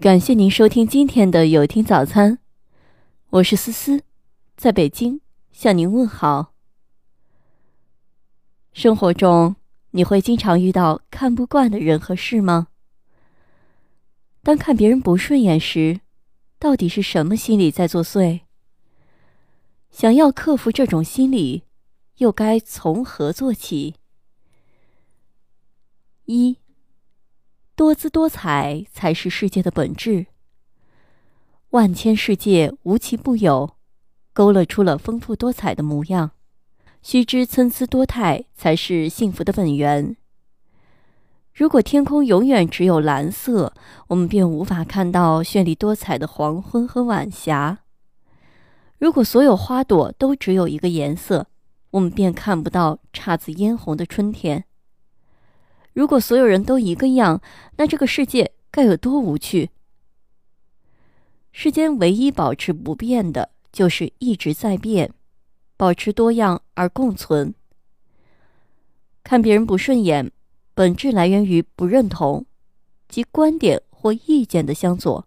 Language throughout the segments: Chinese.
感谢您收听今天的有听早餐，我是思思，在北京向您问好。生活中，你会经常遇到看不惯的人和事吗？当看别人不顺眼时，到底是什么心理在作祟？想要克服这种心理，又该从何做起？一。多姿多彩才是世界的本质。万千世界无奇不有，勾勒出了丰富多彩的模样。须知参差多态才是幸福的本源。如果天空永远只有蓝色，我们便无法看到绚丽多彩的黄昏和晚霞。如果所有花朵都只有一个颜色，我们便看不到姹紫嫣红的春天。如果所有人都一个样，那这个世界该有多无趣？世间唯一保持不变的，就是一直在变，保持多样而共存。看别人不顺眼，本质来源于不认同，即观点或意见的相左。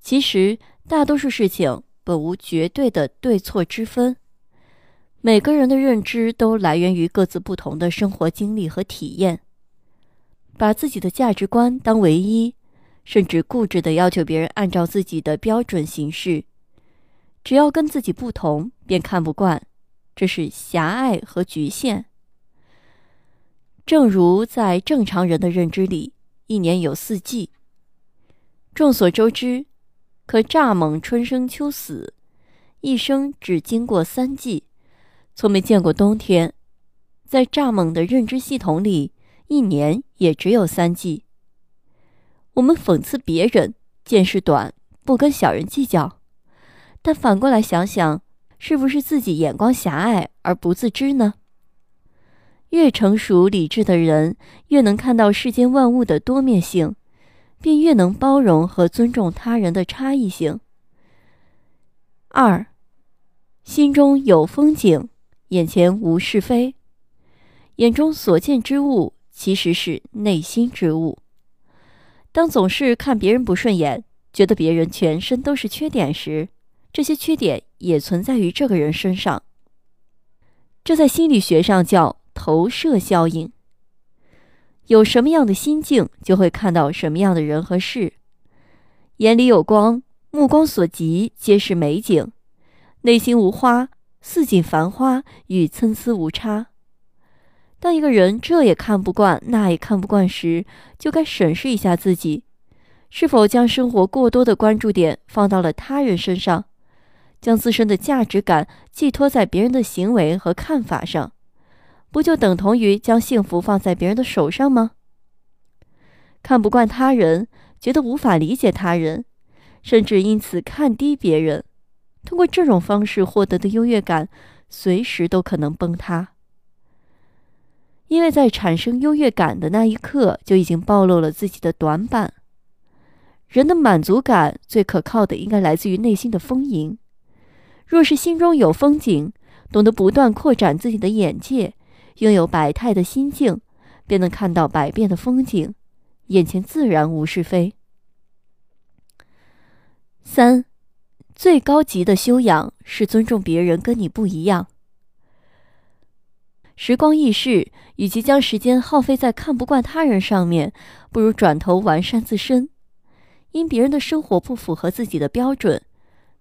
其实，大多数事情本无绝对的对错之分。每个人的认知都来源于各自不同的生活经历和体验，把自己的价值观当唯一，甚至固执的要求别人按照自己的标准行事，只要跟自己不同便看不惯，这是狭隘和局限。正如在正常人的认知里，一年有四季。众所周知，可蚱蜢春生秋死，一生只经过三季。从没见过冬天，在蚱蜢的认知系统里，一年也只有三季。我们讽刺别人见识短，不跟小人计较，但反过来想想，是不是自己眼光狭隘而不自知呢？越成熟理智的人，越能看到世间万物的多面性，便越能包容和尊重他人的差异性。二，心中有风景。眼前无是非，眼中所见之物其实是内心之物。当总是看别人不顺眼，觉得别人全身都是缺点时，这些缺点也存在于这个人身上。这在心理学上叫投射效应。有什么样的心境，就会看到什么样的人和事。眼里有光，目光所及皆是美景；内心无花。似锦繁花与参差无差。当一个人这也看不惯，那也看不惯时，就该审视一下自己，是否将生活过多的关注点放到了他人身上，将自身的价值感寄托在别人的行为和看法上，不就等同于将幸福放在别人的手上吗？看不惯他人，觉得无法理解他人，甚至因此看低别人。通过这种方式获得的优越感，随时都可能崩塌。因为在产生优越感的那一刻，就已经暴露了自己的短板。人的满足感最可靠的，应该来自于内心的丰盈。若是心中有风景，懂得不断扩展自己的眼界，拥有百态的心境，便能看到百变的风景，眼前自然无是非。三。最高级的修养是尊重别人跟你不一样。时光易逝，与其将时间耗费在看不惯他人上面，不如转头完善自身。因别人的生活不符合自己的标准，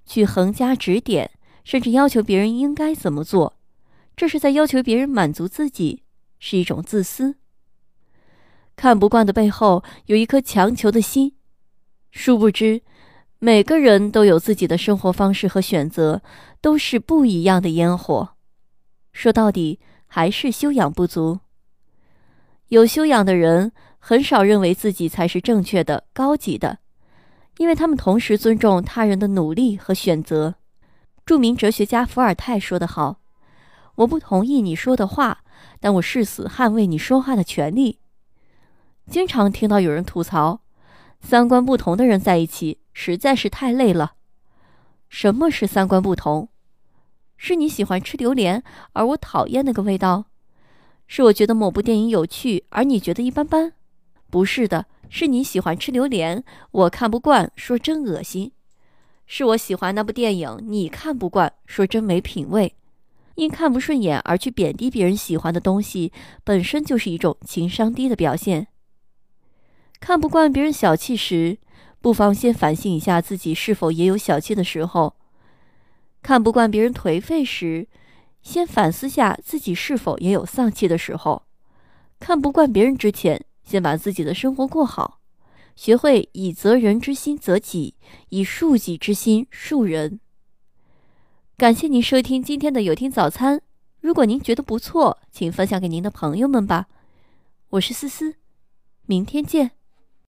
去横加指点，甚至要求别人应该怎么做，这是在要求别人满足自己，是一种自私。看不惯的背后有一颗强求的心，殊不知。每个人都有自己的生活方式和选择，都是不一样的烟火。说到底，还是修养不足。有修养的人很少认为自己才是正确的、高级的，因为他们同时尊重他人的努力和选择。著名哲学家伏尔泰说得好：“我不同意你说的话，但我誓死捍卫你说话的权利。”经常听到有人吐槽，三观不同的人在一起。实在是太累了。什么是三观不同？是你喜欢吃榴莲，而我讨厌那个味道；是我觉得某部电影有趣，而你觉得一般般。不是的，是你喜欢吃榴莲，我看不惯，说真恶心；是我喜欢那部电影，你看不惯，说真没品味。因看不顺眼而去贬低别人喜欢的东西，本身就是一种情商低的表现。看不惯别人小气时，不妨先反省一下自己是否也有小气的时候；看不惯别人颓废时，先反思下自己是否也有丧气的时候；看不惯别人之前，先把自己的生活过好，学会以责人之心责己，以恕己之心恕人。感谢您收听今天的有听早餐。如果您觉得不错，请分享给您的朋友们吧。我是思思，明天见。